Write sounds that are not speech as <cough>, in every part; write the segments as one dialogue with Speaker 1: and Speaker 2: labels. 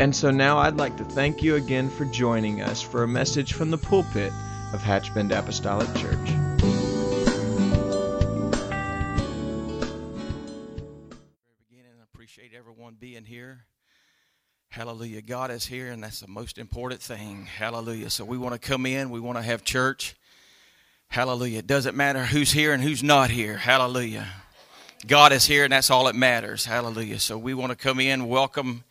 Speaker 1: And so now I'd like to thank you again for joining us for a message from the pulpit of Hatchbend Apostolic Church.
Speaker 2: beginning, I appreciate everyone being here. Hallelujah. God is here, and that's the most important thing. Hallelujah. So we want to come in, we want to have church. Hallelujah. It doesn't matter who's here and who's not here. Hallelujah. God is here, and that's all that matters. Hallelujah. So we want to come in, welcome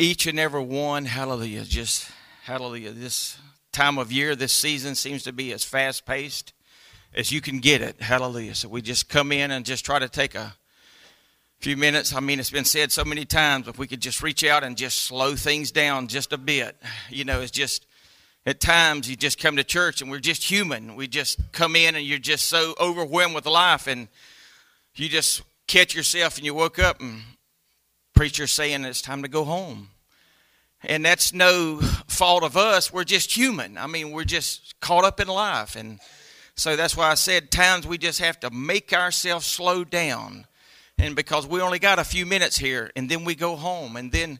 Speaker 2: each and every one. Hallelujah. Just, hallelujah. This time of year, this season seems to be as fast paced as you can get it. Hallelujah. So we just come in and just try to take a few minutes. I mean, it's been said so many times, if we could just reach out and just slow things down just a bit. You know, it's just, at times you just come to church and we're just human. We just come in and you're just so overwhelmed with life and you just catch yourself and you woke up and preacher saying it's time to go home. And that's no fault of us. We're just human. I mean, we're just caught up in life. And so that's why I said times we just have to make ourselves slow down. And because we only got a few minutes here and then we go home and then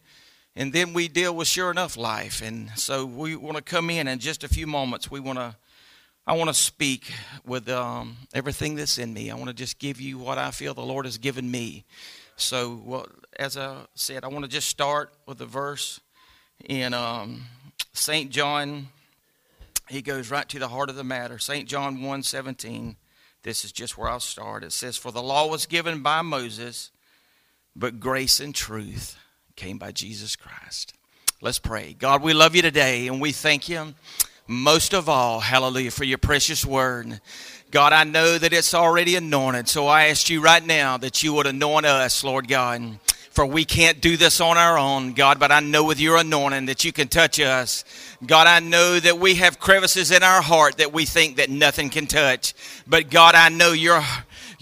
Speaker 2: and then we deal with sure enough life. And so we want to come in in just a few moments. We want to I want to speak with um, everything that's in me. I want to just give you what I feel the Lord has given me. So, as I said, I want to just start with a verse in um, St. John. He goes right to the heart of the matter. St. John 1 17. This is just where I'll start. It says, For the law was given by Moses, but grace and truth came by Jesus Christ. Let's pray. God, we love you today and we thank you most of all, hallelujah, for your precious word. God, I know that it's already anointed, so I ask you right now that you would anoint us, Lord God. For we can't do this on our own, God, but I know with your anointing that you can touch us. God, I know that we have crevices in our heart that we think that nothing can touch. But God, I know your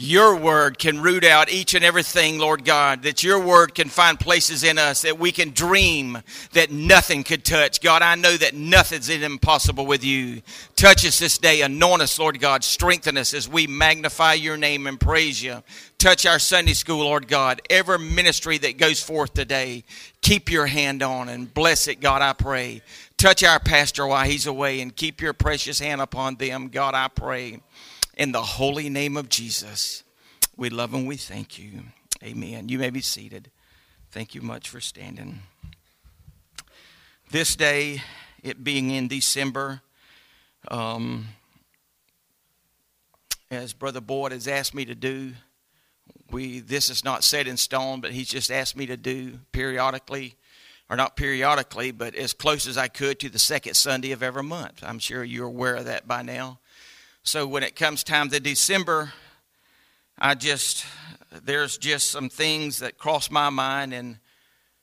Speaker 2: your word can root out each and everything, Lord God, that your word can find places in us that we can dream that nothing could touch. God, I know that nothing's impossible with you. Touch us this day, anoint us, Lord God, strengthen us as we magnify your name and praise you. Touch our Sunday school, Lord God. Every ministry that goes forth today, keep your hand on and bless it, God, I pray. Touch our pastor while he's away and keep your precious hand upon them, God, I pray. In the holy name of Jesus, we love and we thank you. Amen. You may be seated. Thank you much for standing. This day, it being in December, um, as Brother Boyd has asked me to do, we this is not set in stone, but he's just asked me to do periodically, or not periodically, but as close as I could to the second Sunday of every month. I'm sure you're aware of that by now. So when it comes time to December, I just, there's just some things that cross my mind, and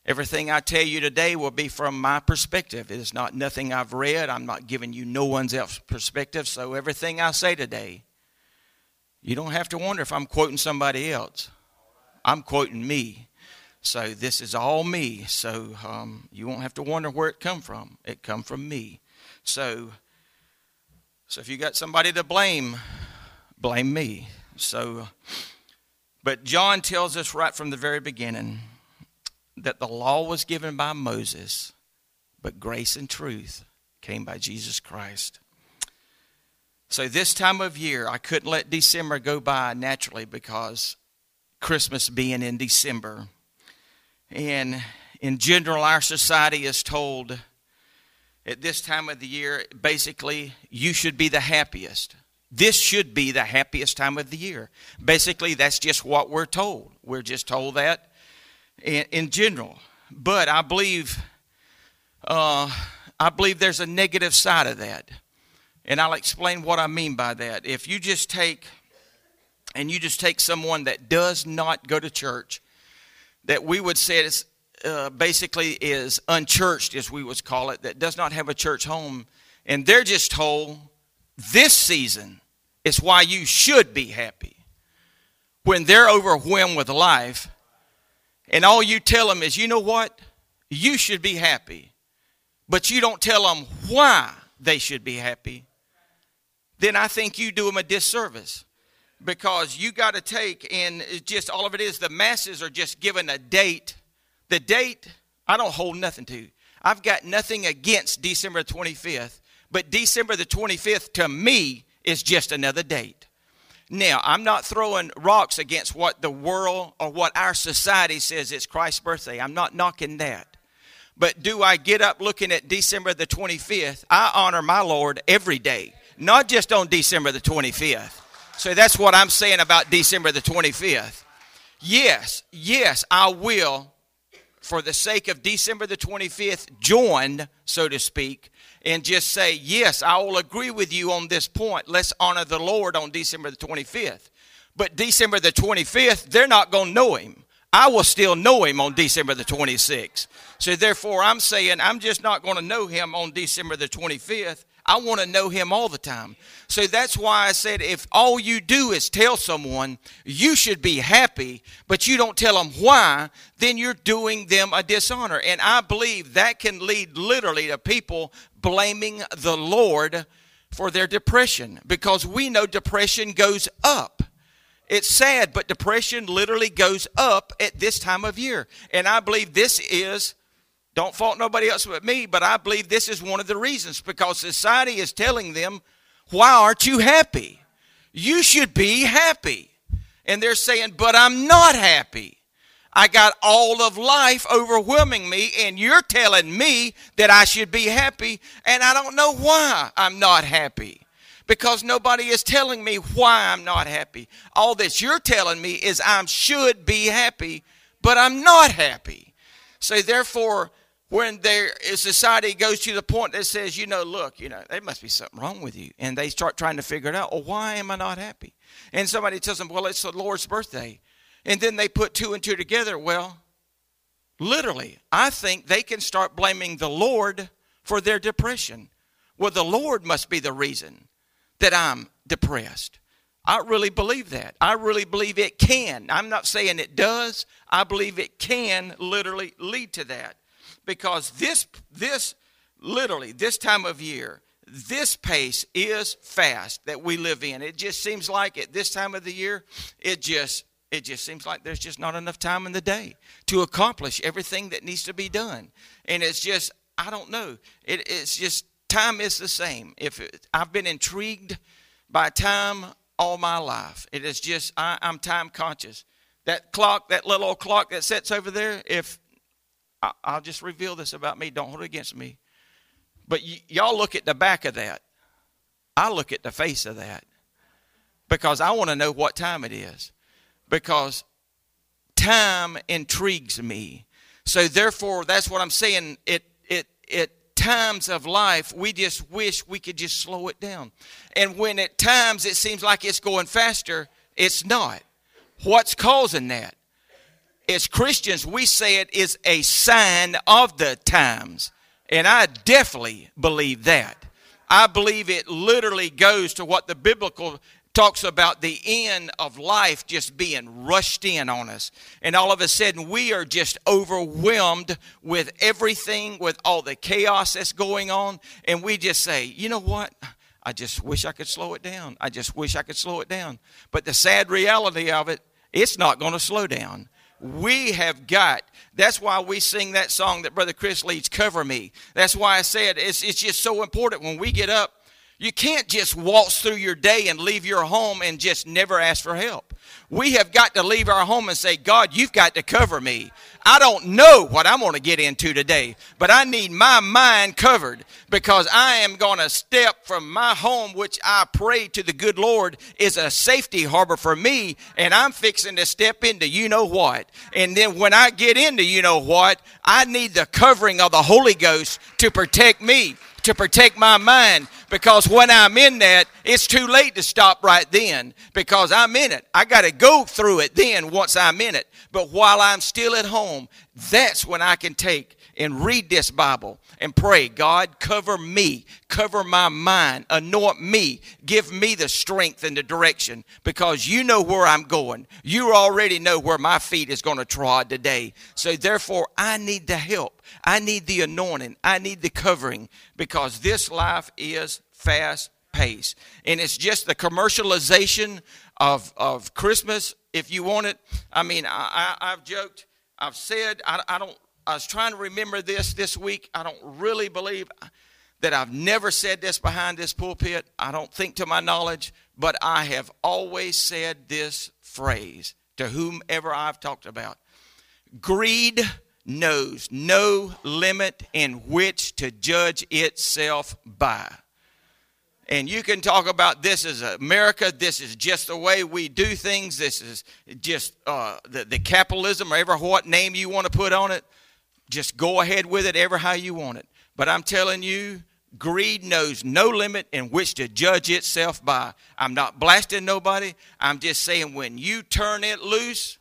Speaker 2: everything I tell you today will be from my perspective. It is not nothing I've read. I'm not giving you no one's else perspective. So everything I say today, you don't have to wonder if I'm quoting somebody else. I'm quoting me. So this is all me. So um, you won't have to wonder where it come from. It come from me. So so if you got somebody to blame, blame me. So, but John tells us right from the very beginning that the law was given by Moses, but grace and truth came by Jesus Christ. So this time of year, I couldn't let December go by naturally because Christmas being in December. And in general, our society is told at this time of the year, basically, you should be the happiest. This should be the happiest time of the year. Basically, that's just what we're told. We're just told that in, in general. But I believe, uh, I believe there's a negative side of that, and I'll explain what I mean by that. If you just take, and you just take someone that does not go to church, that we would say is uh, basically is unchurched, as we would call it, that does not have a church home, and they're just told this season is why you should be happy. When they're overwhelmed with life, and all you tell them is, you know what? You should be happy. But you don't tell them why they should be happy. Then I think you do them a disservice because you got to take and just all of it is the masses are just given a date. The date I don't hold nothing to. I've got nothing against December 25th, but December the 25th to me is just another date. Now, I'm not throwing rocks against what the world or what our society says it's Christ's birthday. I'm not knocking that. But do I get up looking at December the 25th? I honor my Lord every day, not just on December the 25th. So that's what I'm saying about December the 25th. Yes, yes, I will, for the sake of December the 25th, join, so to speak, and just say, Yes, I will agree with you on this point. Let's honor the Lord on December the 25th. But December the 25th, they're not going to know him. I will still know him on December the 26th. So therefore, I'm saying I'm just not going to know him on December the 25th. I want to know him all the time. So that's why I said if all you do is tell someone you should be happy, but you don't tell them why, then you're doing them a dishonor. And I believe that can lead literally to people blaming the Lord for their depression because we know depression goes up. It's sad, but depression literally goes up at this time of year. And I believe this is don't fault nobody else but me, but I believe this is one of the reasons because society is telling them, why aren't you happy? You should be happy. And they're saying, but I'm not happy. I got all of life overwhelming me, and you're telling me that I should be happy, and I don't know why I'm not happy. Because nobody is telling me why I'm not happy. All that you're telling me is I should be happy, but I'm not happy. So therefore, when their society goes to the point that says, you know, look, you know, there must be something wrong with you. And they start trying to figure it out. Well, why am I not happy? And somebody tells them, well, it's the Lord's birthday. And then they put two and two together. Well, literally, I think they can start blaming the Lord for their depression. Well, the Lord must be the reason that I'm depressed. I really believe that. I really believe it can. I'm not saying it does. I believe it can literally lead to that because this this literally this time of year this pace is fast that we live in. It just seems like at this time of the year it just it just seems like there's just not enough time in the day to accomplish everything that needs to be done. And it's just i don't know. It, it's just time is the same. If it, i've been intrigued by time all my life. It is just I, i'm time conscious. That clock that little old clock that sits over there if I'll just reveal this about me. Don't hold it against me. But y- y'all look at the back of that. I look at the face of that because I want to know what time it is. Because time intrigues me. So therefore, that's what I'm saying. It it it times of life, we just wish we could just slow it down. And when at times it seems like it's going faster, it's not. What's causing that? As Christians, we say it is a sign of the times. And I definitely believe that. I believe it literally goes to what the biblical talks about the end of life just being rushed in on us. And all of a sudden, we are just overwhelmed with everything, with all the chaos that's going on. And we just say, you know what? I just wish I could slow it down. I just wish I could slow it down. But the sad reality of it, it's not going to slow down we have got. That's why we sing that song that Brother Chris leads, Cover Me. That's why I said it's, it's just so important when we get up. You can't just waltz through your day and leave your home and just never ask for help. We have got to leave our home and say, God, you've got to cover me. I don't know what I'm going to get into today, but I need my mind covered because I am going to step from my home, which I pray to the good Lord is a safety harbor for me, and I'm fixing to step into you know what. And then when I get into you know what, I need the covering of the Holy Ghost to protect me to protect my mind because when I'm in that, it's too late to stop right then because I'm in it. I got to go through it then once I'm in it. But while I'm still at home, that's when I can take and read this Bible and pray, God, cover me, cover my mind, anoint me, give me the strength and the direction because you know where I'm going. You already know where my feet is going to trod today. So therefore, I need the help. I need the anointing. I need the covering because this life is fast paced. And it's just the commercialization of, of Christmas, if you want it. I mean, I, I, I've joked, I've said, I, I don't I was trying to remember this this week. I don't really believe that I've never said this behind this pulpit. I don't think to my knowledge, but I have always said this phrase to whomever I've talked about. Greed knows no limit in which to judge itself by. And you can talk about this is America, this is just the way we do things, this is just uh, the, the capitalism, or whatever what name you want to put on it. Just go ahead with it ever how you want it. But I'm telling you, greed knows no limit in which to judge itself by. I'm not blasting nobody. I'm just saying when you turn it loose,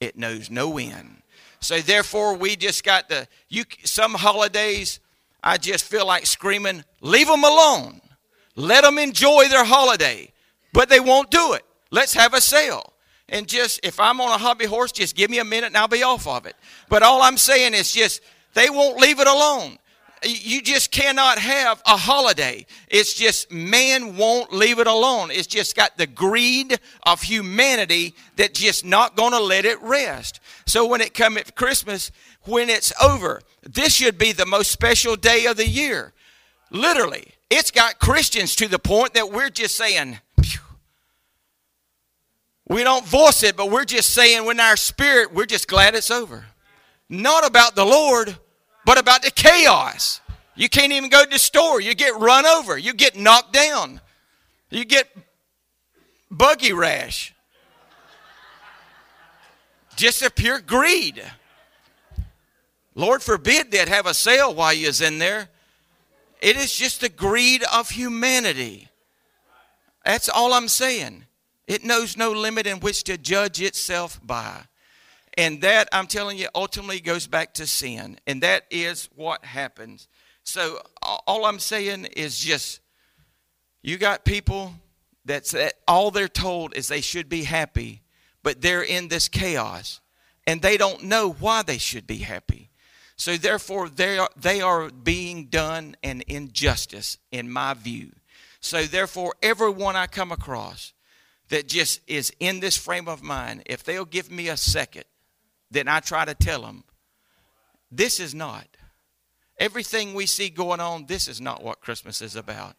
Speaker 2: it knows no end. So therefore, we just got the you. Some holidays, I just feel like screaming, "Leave them alone. Let them enjoy their holiday." But they won't do it. Let's have a sale and just if I'm on a hobby horse, just give me a minute and I'll be off of it. But all I'm saying is just they won't leave it alone. You just cannot have a holiday. It's just man won't leave it alone. It's just got the greed of humanity that just not going to let it rest. So when it come at Christmas, when it's over, this should be the most special day of the year. Literally, it's got Christians to the point that we're just saying, we don't voice it, but we're just saying in our spirit, we're just glad it's over. Not about the Lord, but about the chaos. You can't even go to the store. You get run over. You get knocked down. You get buggy rash. Just a pure greed. Lord forbid they'd have a sale while you was in there. It is just the greed of humanity. That's all I'm saying. It knows no limit in which to judge itself by. And that, I'm telling you, ultimately goes back to sin. And that is what happens. So, all I'm saying is just you got people that's that all they're told is they should be happy, but they're in this chaos and they don't know why they should be happy. So, therefore, they are, they are being done an injustice, in my view. So, therefore, everyone I come across, that just is in this frame of mind, if they'll give me a second, then I try to tell them, this is not. Everything we see going on, this is not what Christmas is about.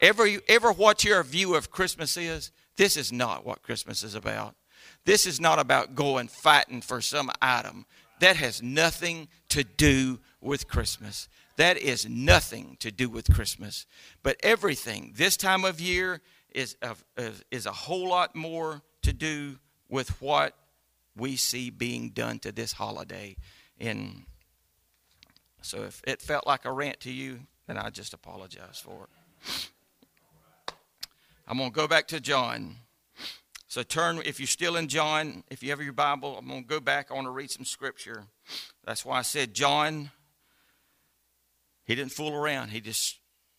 Speaker 2: Ever, ever what your view of Christmas is, this is not what Christmas is about. This is not about going fighting for some item. That has nothing to do with Christmas. That is nothing to do with Christmas. But everything this time of year is a, is a whole lot more to do with what we see being done to this holiday. And so if it felt like a rant to you, then I just apologize for it. I'm going to go back to John. So turn, if you're still in John, if you have your Bible, I'm going to go back. I want to read some scripture. That's why I said John, he didn't fool around. He just,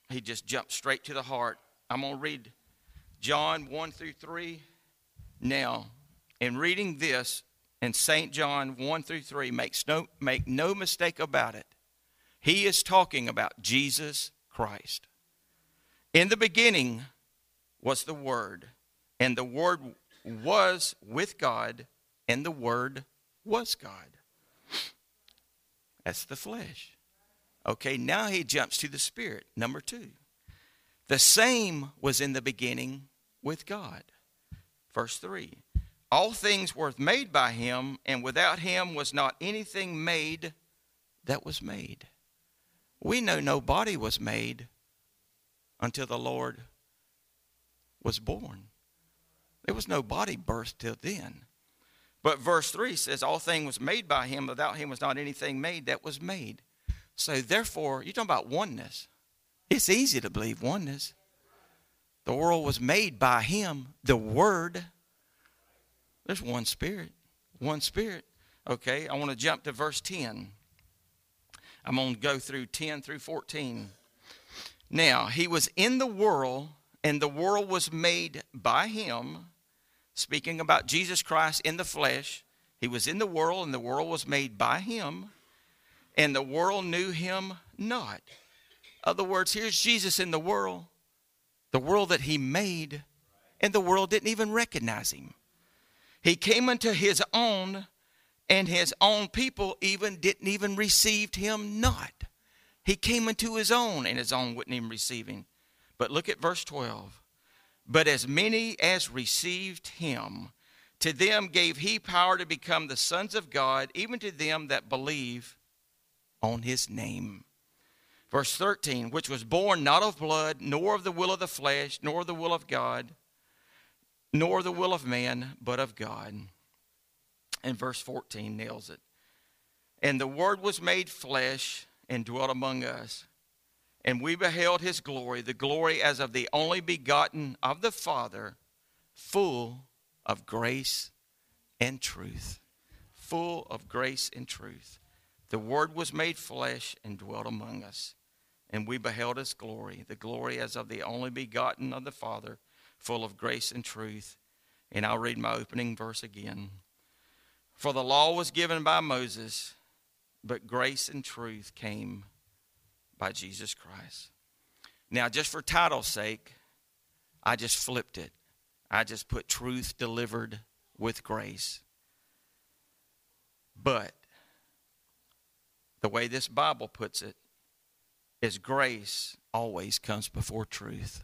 Speaker 2: he just jumped straight to the heart. I'm going to read John 1 through 3. Now, in reading this in St. John 1 through 3, makes no, make no mistake about it. He is talking about Jesus Christ. In the beginning was the Word, and the Word was with God, and the Word was God. That's the flesh. Okay, now he jumps to the Spirit. Number two. The same was in the beginning with God. Verse 3 All things were made by him, and without him was not anything made that was made. We know no body was made until the Lord was born. There was no body birth till then. But verse 3 says, All things was made by him, without him was not anything made that was made. So therefore, you're talking about oneness. It's easy to believe oneness. The world was made by Him, the Word. There's one Spirit, one Spirit. Okay, I want to jump to verse 10. I'm going to go through 10 through 14. Now, He was in the world, and the world was made by Him. Speaking about Jesus Christ in the flesh, He was in the world, and the world was made by Him, and the world knew Him not. Other words, here's Jesus in the world, the world that he made, and the world didn't even recognize him. He came unto his own, and his own people even didn't even receive him not. He came into his own, and his own wouldn't even receive him. But look at verse 12. But as many as received him, to them gave he power to become the sons of God, even to them that believe on his name. Verse 13, which was born not of blood, nor of the will of the flesh, nor the will of God, nor the will of man, but of God. And verse 14 nails it. And the Word was made flesh and dwelt among us. And we beheld his glory, the glory as of the only begotten of the Father, full of grace and truth. Full of grace and truth. The Word was made flesh and dwelt among us, and we beheld his glory, the glory as of the only begotten of the Father, full of grace and truth. And I'll read my opening verse again. For the law was given by Moses, but grace and truth came by Jesus Christ. Now, just for title's sake, I just flipped it. I just put truth delivered with grace. But the way this Bible puts it is grace always comes before truth.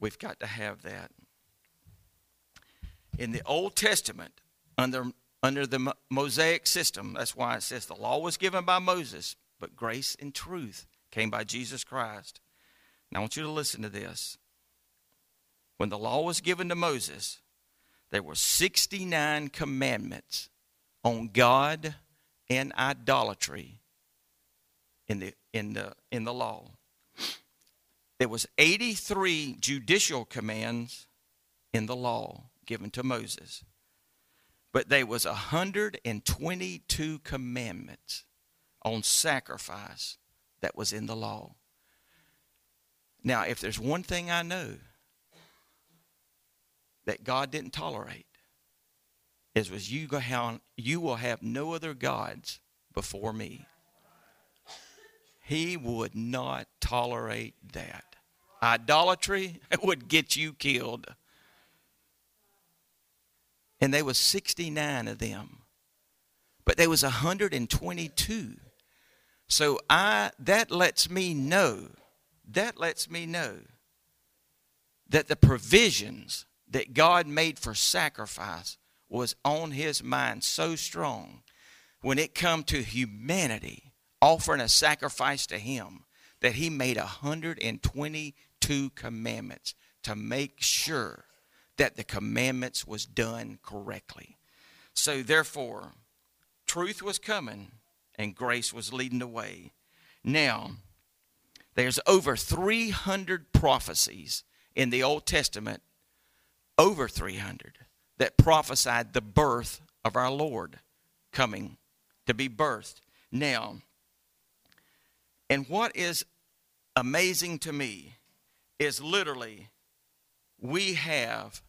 Speaker 2: We've got to have that. In the Old Testament, under, under the Mosaic system, that's why it says the law was given by Moses, but grace and truth came by Jesus Christ. Now I want you to listen to this. When the law was given to Moses, there were 69 commandments on God and idolatry in the in the in the law. There was 83 judicial commands in the law given to Moses. But there was 122 commandments on sacrifice that was in the law. Now, if there's one thing I know that God didn't tolerate, is was you, go you will have no other gods before me. He would not tolerate that. Idolatry <laughs> would get you killed. And there was 69 of them. But there was 122. So I that lets me know, that lets me know that the provisions that God made for sacrifice was on his mind so strong when it come to humanity offering a sacrifice to him that he made 122 commandments to make sure that the commandments was done correctly. So therefore, truth was coming and grace was leading the way. Now, there's over 300 prophecies in the Old Testament, over 300 that prophesied the birth of our Lord coming to be birthed. Now, and what is amazing to me is literally we have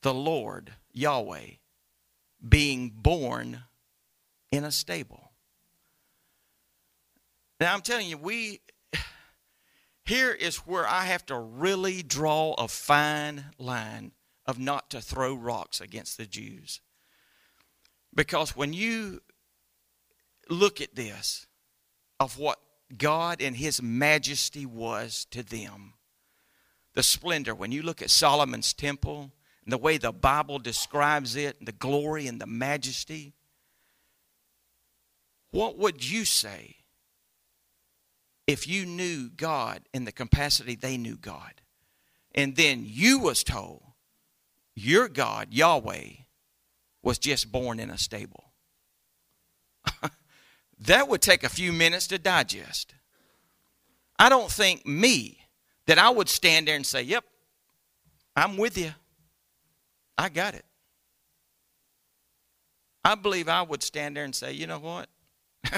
Speaker 2: the Lord, Yahweh, being born in a stable. Now, I'm telling you, we. Here is where I have to really draw a fine line of not to throw rocks against the Jews. Because when you look at this, of what God and His majesty was to them, the splendor, when you look at Solomon's temple and the way the Bible describes it, the glory and the majesty, what would you say if you knew God in the capacity they knew God? And then you was told your God, Yahweh, was just born in a stable. <laughs> that would take a few minutes to digest. I don't think me that I would stand there and say, Yep, I'm with you. I got it. I believe I would stand there and say, You know what? <laughs>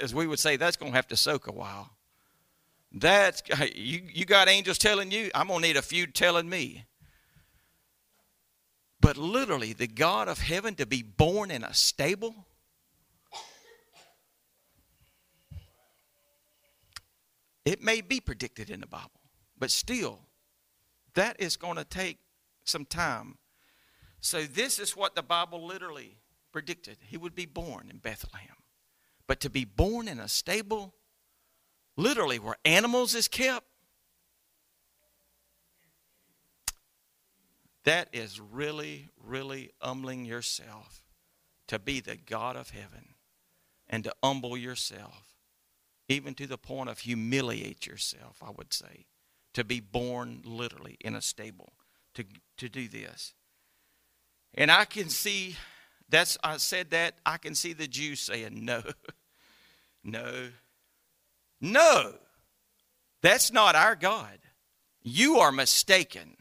Speaker 2: As we would say, that's going to have to soak a while. That's <laughs> you, you got angels telling you, I'm going to need a few telling me. But literally, the God of heaven to be born in a stable It may be predicted in the Bible, but still, that is going to take some time. So, this is what the Bible literally predicted. He would be born in Bethlehem. But to be born in a stable, literally where animals is kept, that is really, really humbling yourself to be the God of heaven and to humble yourself even to the point of humiliate yourself, I would say, to be born literally in a stable, to, to do this. And I can see, that's, I said that, I can see the Jews saying, <laughs> no, no, no, that's not our God. You are mistaken.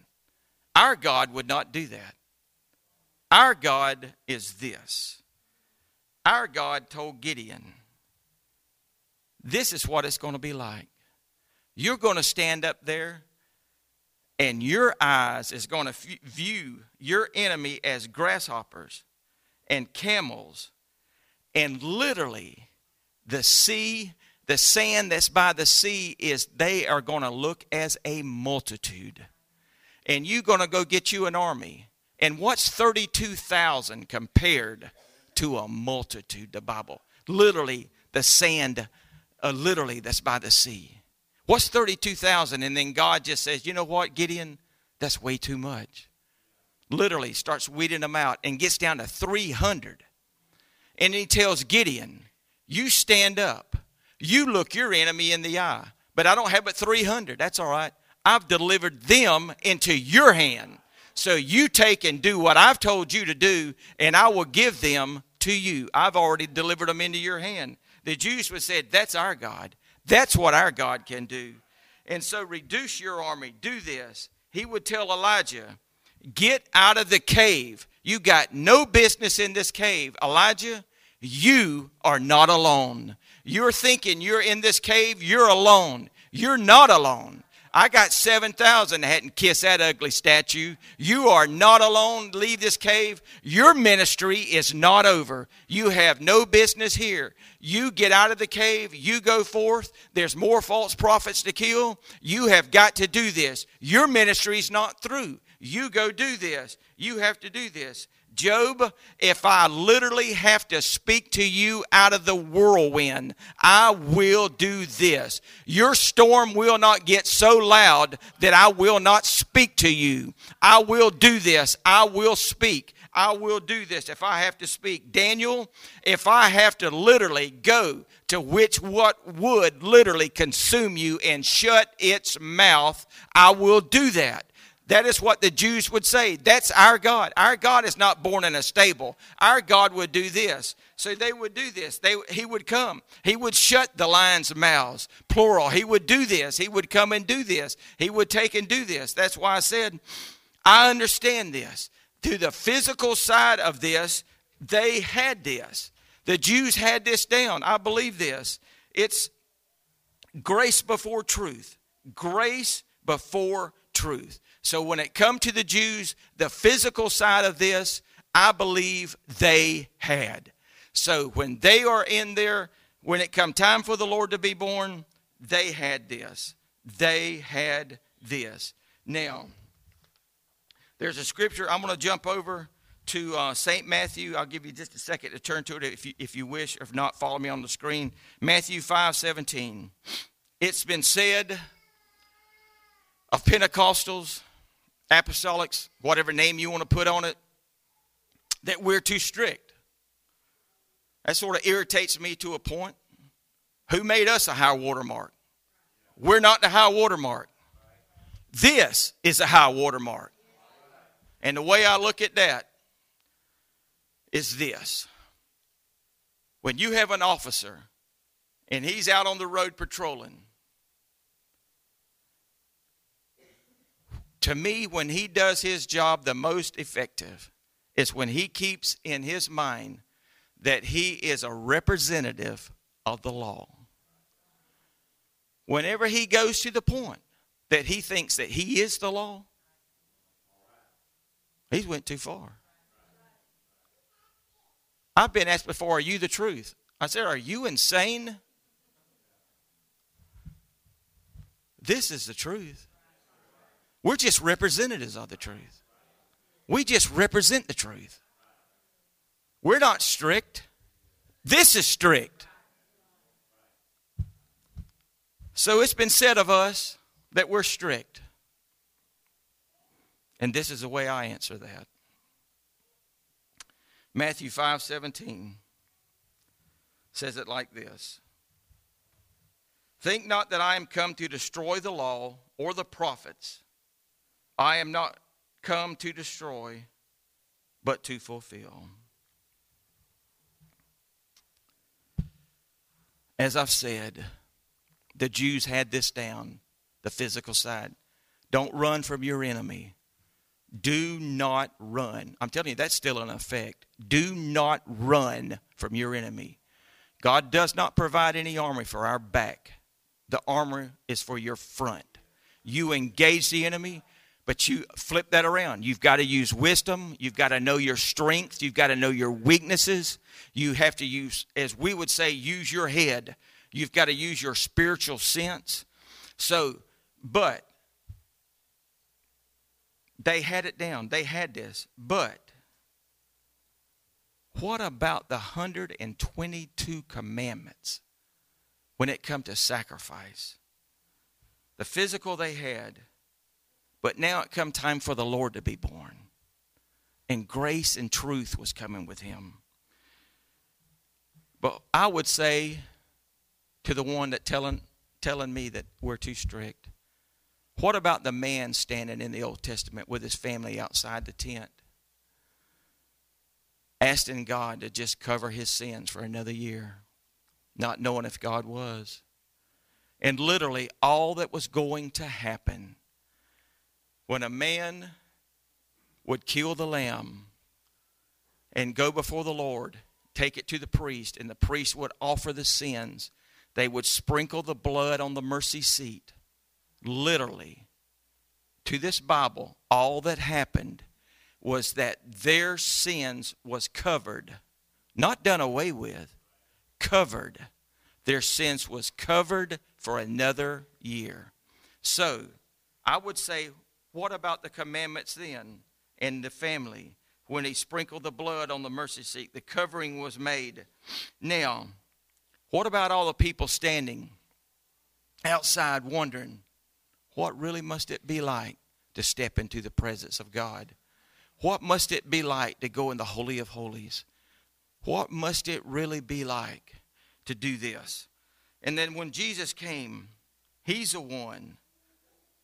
Speaker 2: Our God would not do that. Our God is this. Our God told Gideon, this is what it's going to be like. You're going to stand up there, and your eyes is going to view your enemy as grasshoppers and camels, and literally the sea, the sand that's by the sea is they are going to look as a multitude. And you're going to go get you an army. And what's 32,000 compared to a multitude, the Bible? Literally, the sand uh, literally that's by the sea. What's 32,000? And then God just says, you know what, Gideon? That's way too much. Literally starts weeding them out and gets down to 300. And he tells Gideon, you stand up. You look your enemy in the eye. But I don't have but 300. That's all right. I've delivered them into your hand. So you take and do what I've told you to do, and I will give them to you. I've already delivered them into your hand. The Jews would say, That's our God. That's what our God can do. And so reduce your army. Do this. He would tell Elijah, Get out of the cave. You got no business in this cave. Elijah, you are not alone. You're thinking you're in this cave, you're alone. You're not alone. I got 7,000 that hadn't kissed that ugly statue. You are not alone. Leave this cave. Your ministry is not over. You have no business here. You get out of the cave. You go forth. There's more false prophets to kill. You have got to do this. Your ministry is not through. You go do this. You have to do this. Job, if I literally have to speak to you out of the whirlwind, I will do this. Your storm will not get so loud that I will not speak to you. I will do this. I will speak. I will do this if I have to speak. Daniel, if I have to literally go to which what would literally consume you and shut its mouth, I will do that. That is what the Jews would say. That's our God. Our God is not born in a stable. Our God would do this. So they would do this. They, he would come. He would shut the lions' mouths, plural. He would do this. He would come and do this. He would take and do this. That's why I said, I understand this. To the physical side of this, they had this. The Jews had this down. I believe this. It's grace before truth. Grace before truth. So when it come to the Jews, the physical side of this, I believe they had. So when they are in there, when it come time for the Lord to be born, they had this. They had this. Now, there's a scripture I'm going to jump over to uh, St. Matthew. I'll give you just a second to turn to it if you, if you wish. If not, follow me on the screen. Matthew 5 17. It's been said of Pentecostals apostolics, whatever name you want to put on it, that we're too strict. That sort of irritates me to a point. Who made us a high water mark? We're not the high water mark. This is a high water mark. And the way I look at that is this. When you have an officer and he's out on the road patrolling. To me, when he does his job the most effective is when he keeps in his mind that he is a representative of the law. Whenever he goes to the point that he thinks that he is the law, he's went too far. I've been asked before, are you the truth? I said, are you insane? This is the truth. We're just representatives of the truth. We just represent the truth. We're not strict. This is strict. So it's been said of us that we're strict. And this is the way I answer that. Matthew 5 17 says it like this Think not that I am come to destroy the law or the prophets. I am not come to destroy, but to fulfill. As I've said, the Jews had this down, the physical side. Don't run from your enemy. Do not run. I'm telling you, that's still in effect. Do not run from your enemy. God does not provide any armor for our back, the armor is for your front. You engage the enemy, but you flip that around. You've got to use wisdom. You've got to know your strengths. You've got to know your weaknesses. You have to use, as we would say, use your head. You've got to use your spiritual sense. So, but they had it down. They had this. But what about the 122 commandments when it come to sacrifice? The physical they had, but now it come time for the Lord to be born. And grace and truth was coming with him. But I would say to the one that telling telling me that we're too strict, what about the man standing in the Old Testament with his family outside the tent? Asking God to just cover his sins for another year, not knowing if God was. And literally, all that was going to happen when a man would kill the lamb and go before the Lord, take it to the priest, and the priest would offer the sins, they would sprinkle the blood on the mercy seat literally, to this Bible, all that happened was that their sins was covered, not done away with, covered. Their sins was covered for another year. So, I would say, what about the commandments then in the family? When he sprinkled the blood on the mercy seat, the covering was made. Now, what about all the people standing outside wondering, what really must it be like to step into the presence of God? What must it be like to go in the Holy of Holies? What must it really be like to do this? And then when Jesus came, He's the one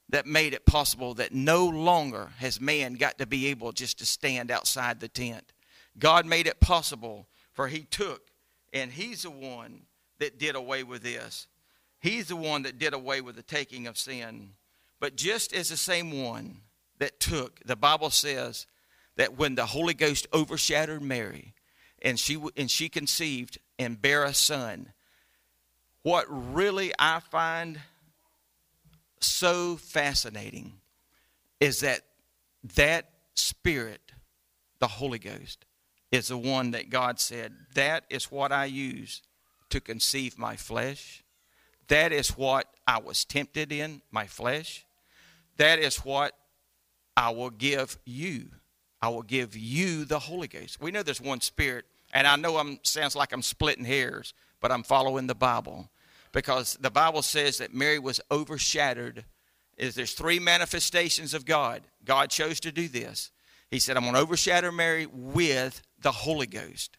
Speaker 2: that made it possible that no longer has man got to be able just to stand outside the tent. God made it possible for He took, and He's the one that did away with this. He's the one that did away with the taking of sin. But just as the same one that took, the Bible says that when the Holy Ghost overshadowed Mary and she, and she conceived and bare a son, what really I find so fascinating is that that spirit, the Holy Ghost, is the one that God said, That is what I use to conceive my flesh. That is what I was tempted in, my flesh. That is what I will give you. I will give you the Holy Ghost. We know there's one Spirit, and I know I'm sounds like I'm splitting hairs, but I'm following the Bible because the Bible says that Mary was overshadowed. Is there's three manifestations of God. God chose to do this. He said, "I'm going to overshadow Mary with the Holy Ghost."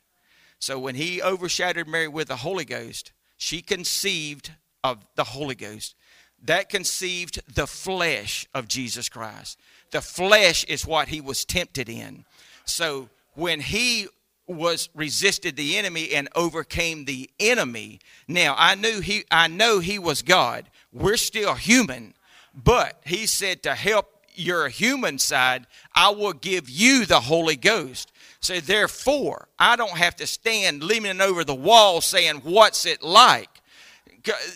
Speaker 2: So when He overshadowed Mary with the Holy Ghost, she conceived of the Holy Ghost that conceived the flesh of Jesus Christ. The flesh is what he was tempted in. So when he was resisted the enemy and overcame the enemy. Now, I knew he I know he was God. We're still human, but he said to help your human side, I will give you the Holy Ghost. So therefore, I don't have to stand leaning over the wall saying, "What's it like?"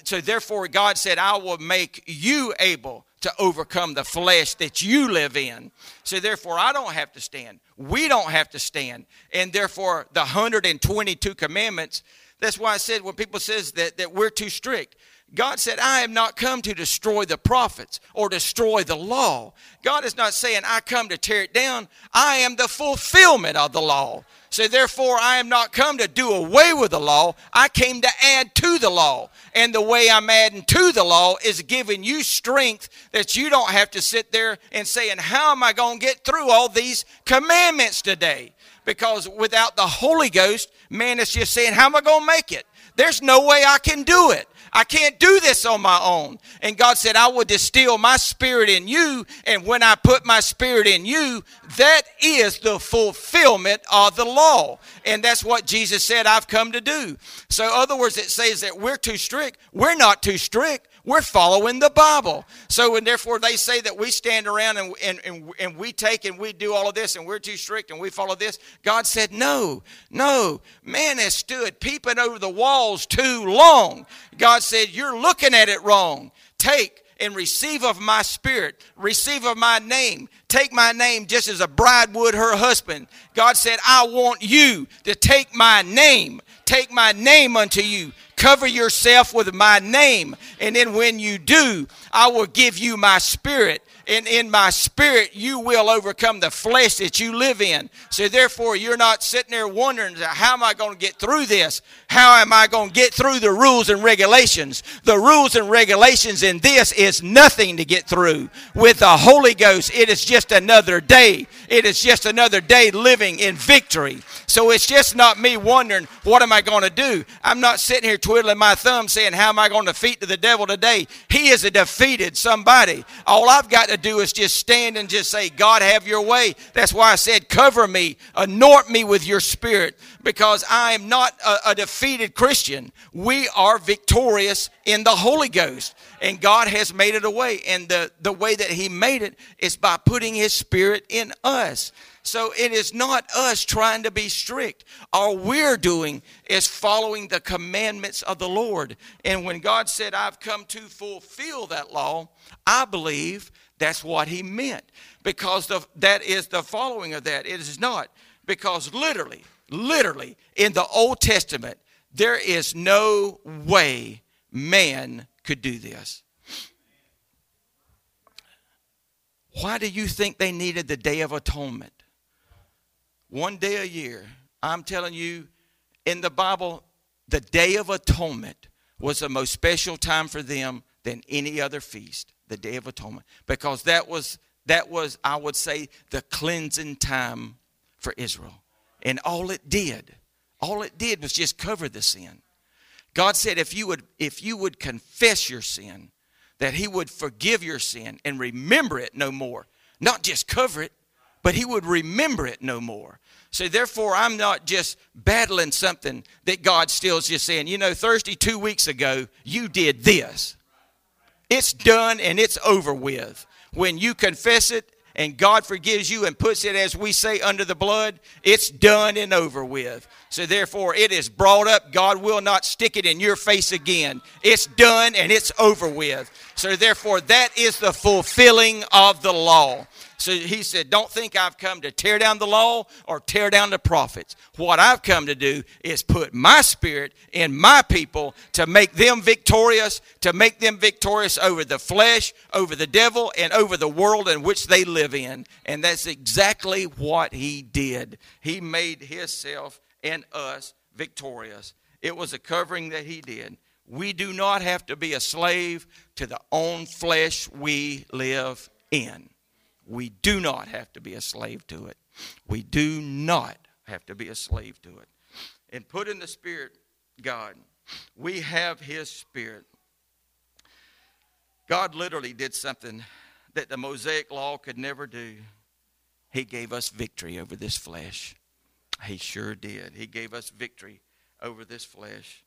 Speaker 2: So therefore, God said, "I will make you able to overcome the flesh that you live in. So therefore, I don't have to stand. We don't have to stand. And therefore, the 122 commandments, that's why I said when people says that, that we're too strict, God said, I am not come to destroy the prophets or destroy the law. God is not saying, I come to tear it down. I am the fulfillment of the law. So therefore, I am not come to do away with the law. I came to add to the law. And the way I'm adding to the law is giving you strength that you don't have to sit there and saying, How am I going to get through all these commandments today? Because without the Holy Ghost, man is just saying, How am I going to make it? There's no way I can do it. I can't do this on my own. And God said, I will distill my spirit in you. And when I put my spirit in you, that is the fulfillment of the law. And that's what Jesus said, I've come to do. So, other words, it says that we're too strict. We're not too strict. We're following the Bible. So, and therefore, they say that we stand around and, and, and, and we take and we do all of this and we're too strict and we follow this. God said, No, no. Man has stood peeping over the walls too long. God said, You're looking at it wrong. Take and receive of my spirit, receive of my name. Take my name just as a bride would her husband. God said, I want you to take my name, take my name unto you. Cover yourself with my name. And then when you do, I will give you my spirit and in my spirit you will overcome the flesh that you live in. So therefore, you're not sitting there wondering, how am I going to get through this? How am I going to get through the rules and regulations? The rules and regulations in this is nothing to get through. With the Holy Ghost, it is just another day. It is just another day living in victory. So it's just not me wondering, what am I going to do? I'm not sitting here twiddling my thumb saying, how am I going to defeat the devil today? He is a defeated somebody. All I've got to do is just stand and just say, God, have your way. That's why I said, cover me, anoint me with your spirit, because I am not a, a defeated Christian. We are victorious in the Holy Ghost, and God has made it a way. And the, the way that He made it is by putting His spirit in us. So it is not us trying to be strict. All we're doing is following the commandments of the Lord. And when God said, I've come to fulfill that law, I believe that's what he meant. Because the, that is the following of that. It is not. Because literally, literally, in the Old Testament, there is no way man could do this. Why do you think they needed the Day of Atonement? One day a year. I'm telling you, in the Bible, the Day of Atonement was the most special time for them than any other feast the Day of Atonement, because that was that was I would say the cleansing time for Israel, and all it did, all it did was just cover the sin. God said, if you would if you would confess your sin, that He would forgive your sin and remember it no more, not just cover it, but He would remember it no more. So therefore, I'm not just battling something that God still is just saying, you know, Thursday two weeks ago you did this. It's done and it's over with. When you confess it and God forgives you and puts it, as we say, under the blood, it's done and over with. So therefore, it is brought up. God will not stick it in your face again. It's done and it's over with. So therefore, that is the fulfilling of the law. So he said, Don't think I've come to tear down the law or tear down the prophets. What I've come to do is put my spirit in my people to make them victorious, to make them victorious over the flesh, over the devil, and over the world in which they live in. And that's exactly what he did. He made himself and us victorious. It was a covering that he did. We do not have to be a slave to the own flesh we live in. We do not have to be a slave to it. We do not have to be a slave to it. And put in the Spirit, God, we have His Spirit. God literally did something that the Mosaic law could never do. He gave us victory over this flesh. He sure did. He gave us victory over this flesh.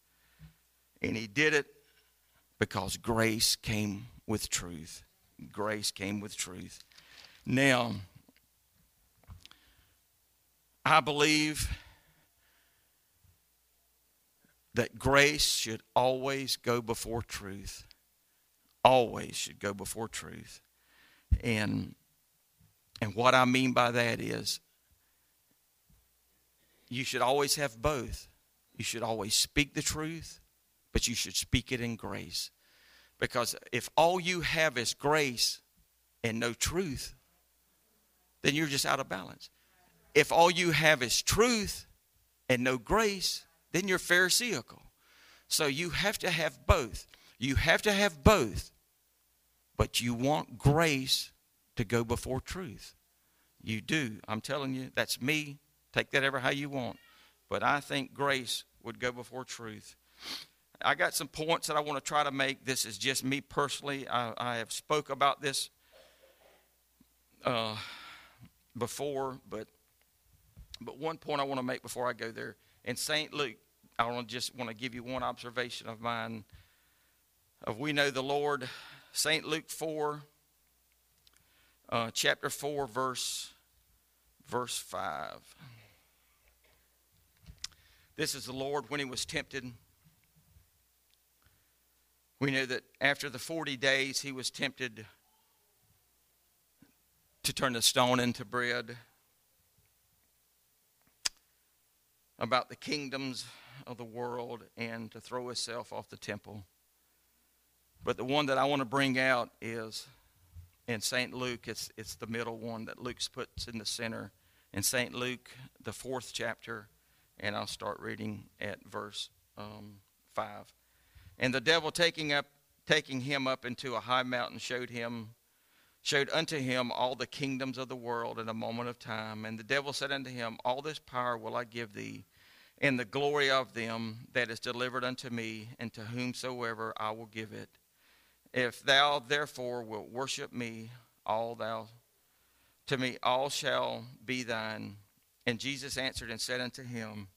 Speaker 2: And he did it because grace came with truth. Grace came with truth. Now, I believe that grace should always go before truth. Always should go before truth. And and what I mean by that is you should always have both. You should always speak the truth, but you should speak it in grace. Because if all you have is grace and no truth, then you're just out of balance. If all you have is truth and no grace, then you're Pharisaical. So you have to have both. You have to have both, but you want grace to go before truth. You do. I'm telling you, that's me. Take that ever how you want. But I think grace would go before truth. I got some points that I want to try to make. This is just me personally. I, I have spoke about this uh, before, but but one point I want to make before I go there in Saint Luke, I want to just want to give you one observation of mine. Of we know the Lord, Saint Luke four, uh, chapter four, verse verse five. This is the Lord when he was tempted. We know that after the 40 days, he was tempted to turn the stone into bread. About the kingdoms of the world and to throw himself off the temple. But the one that I want to bring out is in St. Luke, it's, it's the middle one that Luke puts in the center. In St. Luke, the fourth chapter, and I'll start reading at verse um, 5. And the devil taking up taking him up into a high mountain showed him showed unto him all the kingdoms of the world in a moment of time. And the devil said unto him all this power will I give thee and the glory of them that is delivered unto me and to whomsoever I will give it. If thou therefore wilt worship me all thou to me all shall be thine. And Jesus answered and said unto him,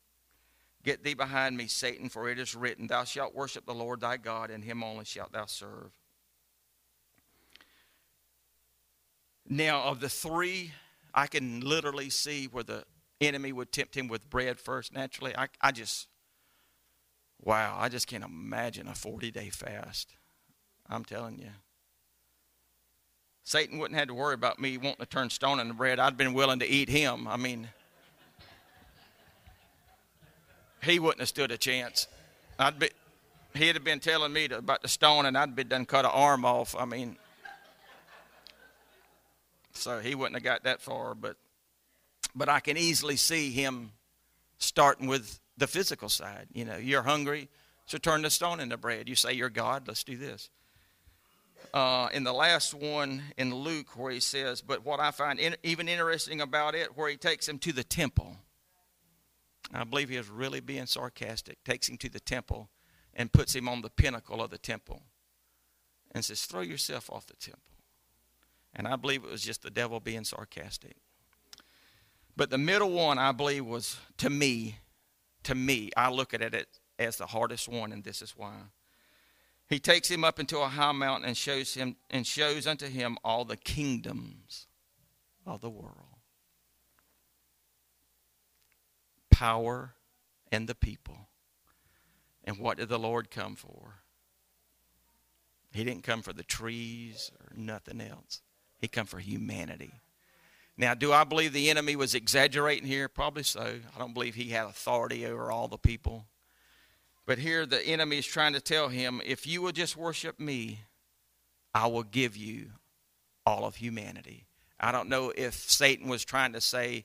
Speaker 2: Get thee behind me, Satan, for it is written, Thou shalt worship the Lord thy God, and him only shalt thou serve. Now, of the three, I can literally see where the enemy would tempt him with bread first, naturally. I, I just, wow, I just can't imagine a 40 day fast. I'm telling you. Satan wouldn't have to worry about me wanting to turn stone into bread. I'd been willing to eat him. I mean, he wouldn't have stood a chance. I'd be, he'd have been telling me to, about the stone, and I'd be done cut an arm off. I mean, so he wouldn't have got that far. But, but I can easily see him starting with the physical side. You know, you're hungry, so turn the stone into bread. You say you're God, let's do this. Uh, in the last one in Luke, where he says, but what I find in, even interesting about it, where he takes him to the temple I believe he was really being sarcastic, takes him to the temple and puts him on the pinnacle of the temple and says, Throw yourself off the temple. And I believe it was just the devil being sarcastic. But the middle one, I believe, was to me, to me, I look at it as the hardest one, and this is why. He takes him up into a high mountain and shows him and shows unto him all the kingdoms of the world. power and the people. And what did the Lord come for? He didn't come for the trees or nothing else. He come for humanity. Now, do I believe the enemy was exaggerating here? Probably so. I don't believe he had authority over all the people. But here the enemy is trying to tell him, if you will just worship me, I will give you all of humanity. I don't know if Satan was trying to say,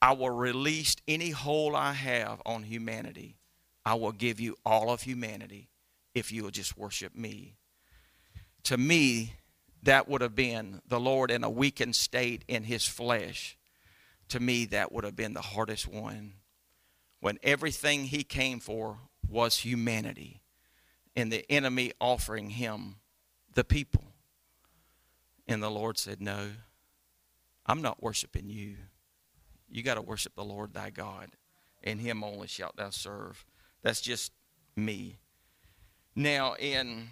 Speaker 2: I will release any hold I have on humanity. I will give you all of humanity if you will just worship me. To me, that would have been the Lord in a weakened state in his flesh. To me, that would have been the hardest one. When everything he came for was humanity, and the enemy offering him the people. And the Lord said, No, I'm not worshiping you. You got to worship the Lord thy God. and him only shalt thou serve. That's just me. Now, in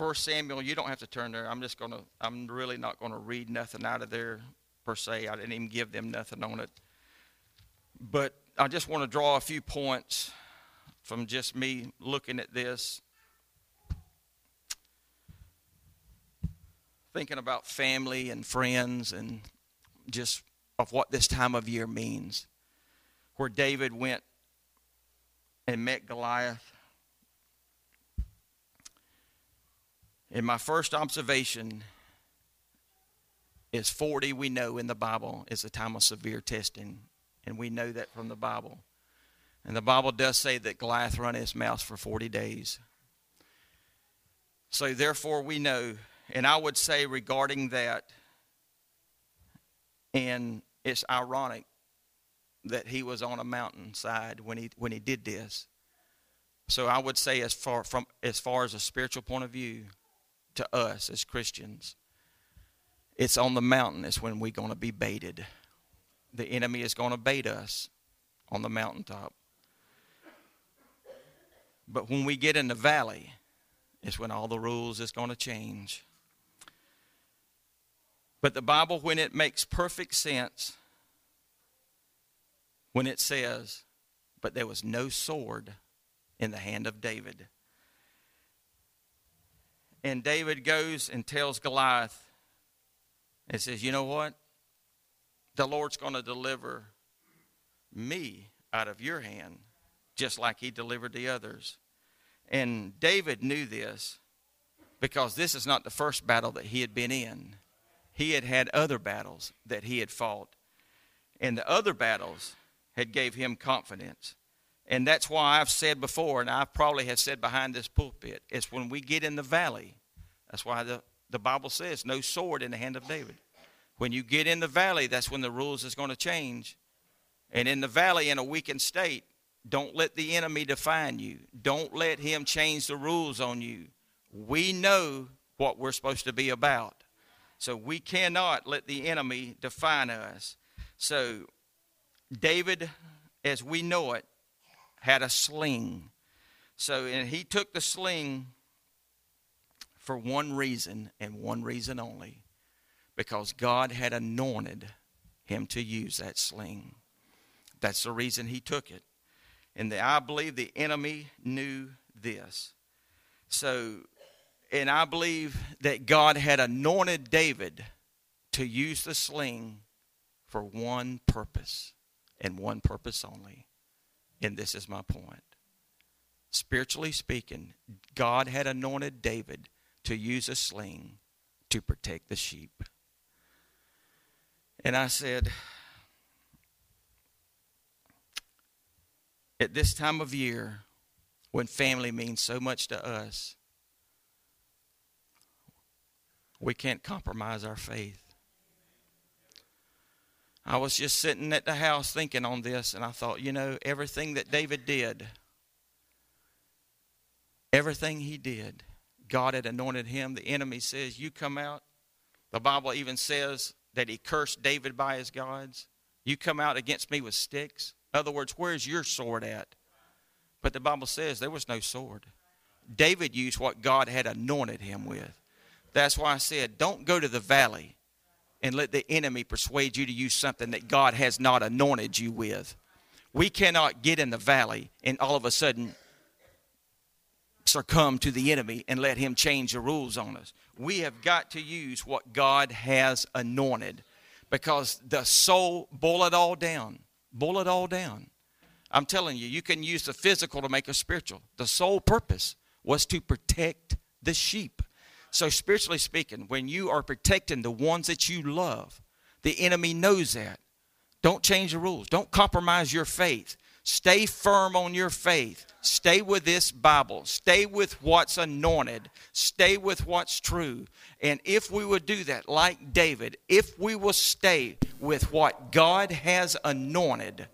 Speaker 2: First Samuel, you don't have to turn there. I'm just going to, I'm really not going to read nothing out of there per se. I didn't even give them nothing on it. But I just want to draw a few points from just me looking at this, thinking about family and friends and just of what this time of year means. Where David went and met Goliath. And my first observation is 40, we know in the Bible, is a time of severe testing. And we know that from the Bible. And the Bible does say that Goliath run his mouth for 40 days. So therefore, we know, and I would say regarding that, and it's ironic that he was on a mountainside when he when he did this. So I would say, as far from as far as a spiritual point of view, to us as Christians, it's on the mountain is when we're going to be baited. The enemy is going to bait us on the mountaintop. But when we get in the valley, it's when all the rules is going to change. But the Bible, when it makes perfect sense, when it says, But there was no sword in the hand of David. And David goes and tells Goliath, and says, You know what? The Lord's going to deliver me out of your hand, just like he delivered the others. And David knew this because this is not the first battle that he had been in. He had had other battles that he had fought. And the other battles had gave him confidence. And that's why I've said before, and I probably have said behind this pulpit, it's when we get in the valley. That's why the, the Bible says, no sword in the hand of David. When you get in the valley, that's when the rules is going to change. And in the valley, in a weakened state, don't let the enemy define you. Don't let him change the rules on you. We know what we're supposed to be about. So we cannot let the enemy define us. So David, as we know it, had a sling. So and he took the sling for one reason and one reason only because God had anointed him to use that sling. That's the reason he took it. And the, I believe the enemy knew this. So, and I believe that God had anointed David to use the sling for one purpose and one purpose only. And this is my point. Spiritually speaking, God had anointed David to use a sling to protect the sheep. And I said, at this time of year, when family means so much to us, we can't compromise our faith. I was just sitting at the house thinking on this, and I thought, you know, everything that David did, everything he did, God had anointed him. The enemy says, You come out. The Bible even says that he cursed David by his gods. You come out against me with sticks. In other words, where's your sword at? But the Bible says there was no sword. David used what God had anointed him with. That's why I said, don't go to the valley and let the enemy persuade you to use something that God has not anointed you with. We cannot get in the valley and all of a sudden succumb to the enemy and let him change the rules on us. We have got to use what God has anointed because the soul, boil it all down. Boil it all down. I'm telling you, you can use the physical to make a spiritual. The sole purpose was to protect the sheep. So, spiritually speaking, when you are protecting the ones that you love, the enemy knows that. Don't change the rules. Don't compromise your faith. Stay firm on your faith. Stay with this Bible. Stay with what's anointed. Stay with what's true. And if we would do that, like David, if we will stay with what God has anointed,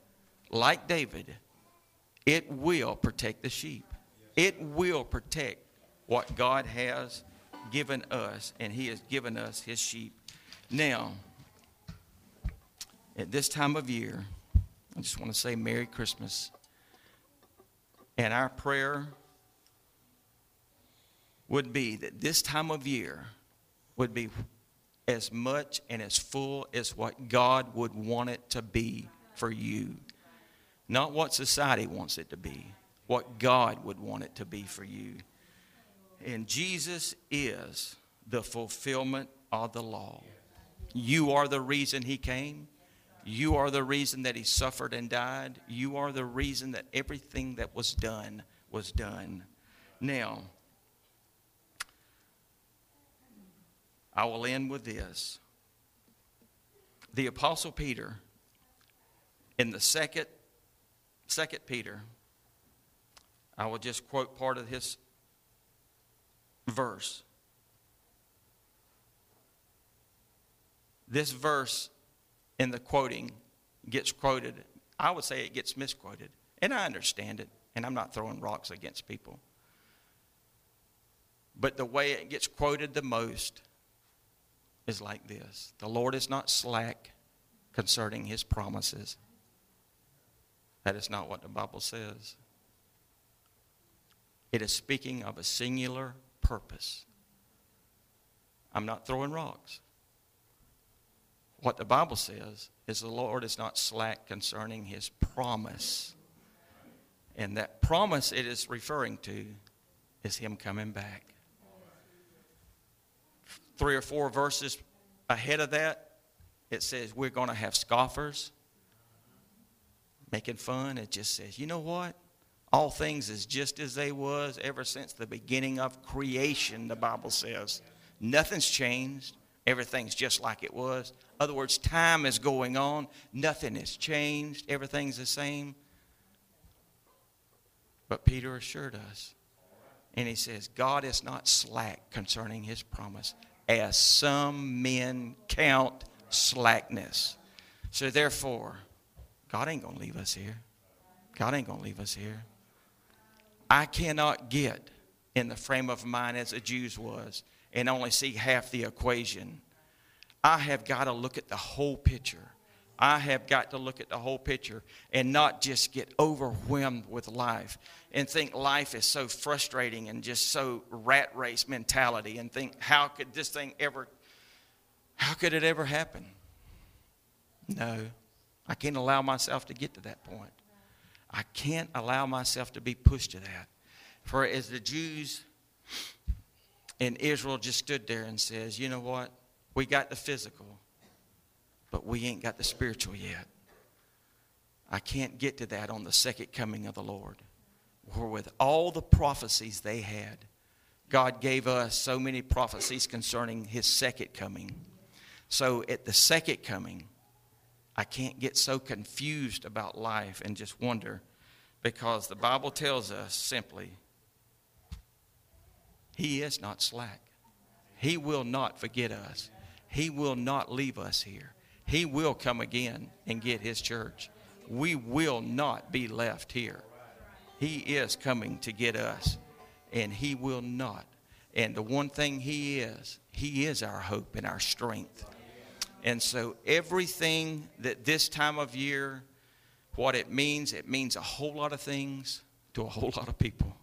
Speaker 2: like David, it will protect the sheep. It will protect what God has given us, and He has given us His sheep. Now, at this time of year, I just want to say Merry Christmas. And our prayer would be that this time of year would be as much and as full as what God would want it to be for you. Not what society wants it to be, what God would want it to be for you. And Jesus is the fulfillment of the law. You are the reason he came. You are the reason that he suffered and died. You are the reason that everything that was done was done. Now, I will end with this. The Apostle Peter, in the second, second Peter, I will just quote part of his verse. This verse in the quoting gets quoted. I would say it gets misquoted. And I understand it, and I'm not throwing rocks against people. But the way it gets quoted the most is like this The Lord is not slack concerning his promises. That is not what the Bible says. It is speaking of a singular purpose. I'm not throwing rocks. What the Bible says is the Lord is not slack concerning his promise. And that promise it is referring to is him coming back. Three or four verses ahead of that, it says we're going to have scoffers making fun. It just says, you know what? All things is just as they was ever since the beginning of creation, the Bible says. Nothing's changed. Everything's just like it was. In other words, time is going on. Nothing has changed. Everything's the same. But Peter assured us. And he says, God is not slack concerning his promise, as some men count slackness. So therefore, God ain't to leave us here. God ain't to leave us here. I cannot get in the frame of mind as the Jews was and only see half the equation. I have got to look at the whole picture. I have got to look at the whole picture and not just get overwhelmed with life and think life is so frustrating and just so rat race mentality and think, how could this thing ever, how could it ever happen? No, I can't allow myself to get to that point. I can't allow myself to be pushed to that. For as the Jews in Israel just stood there and says, you know what? We got the physical, but we ain't got the spiritual yet. I can't get to that on the second coming of the Lord. Where with all the prophecies they had, God gave us so many prophecies concerning his second coming. So at the second coming, I can't get so confused about life and just wonder because the Bible tells us simply, He is not slack. He will not forget us. He will not leave us here. He will come again and get His church. We will not be left here. He is coming to get us, and He will not. And the one thing He is, He is our hope and our strength. And so, everything that this time of year, what it means, it means a whole lot of things to a whole lot of people.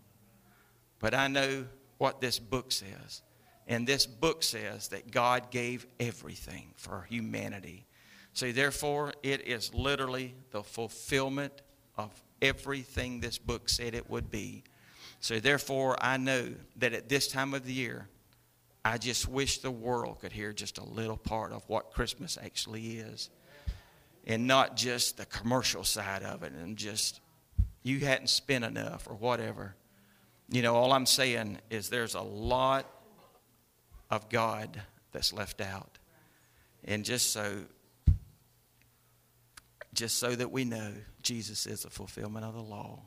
Speaker 2: But I know what this book says. And this book says that God gave everything for humanity. So, therefore, it is literally the fulfillment of everything this book said it would be. So, therefore, I know that at this time of the year, I just wish the world could hear just a little part of what Christmas actually is. And not just the commercial side of it and just you hadn't spent enough or whatever. You know, all I'm saying is there's a lot of God that's left out. And just so just so that we know Jesus is the fulfillment of the law.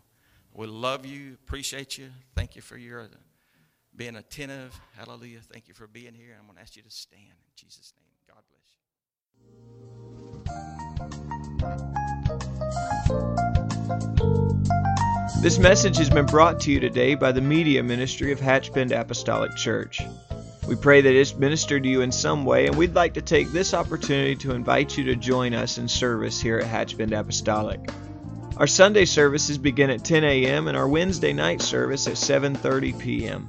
Speaker 2: We love you, appreciate you. Thank you for your being attentive. Hallelujah. Thank you for being here. I'm going to ask you to stand in Jesus' name. God
Speaker 1: bless you. This message has been brought to you today by the Media Ministry of Hatchbend Apostolic Church. We pray that it's ministered to you in some way, and we'd like to take this opportunity to invite you to join us in service here at Hatchbend Apostolic. Our Sunday services begin at 10 a.m. and our Wednesday night service at 7:30 p.m.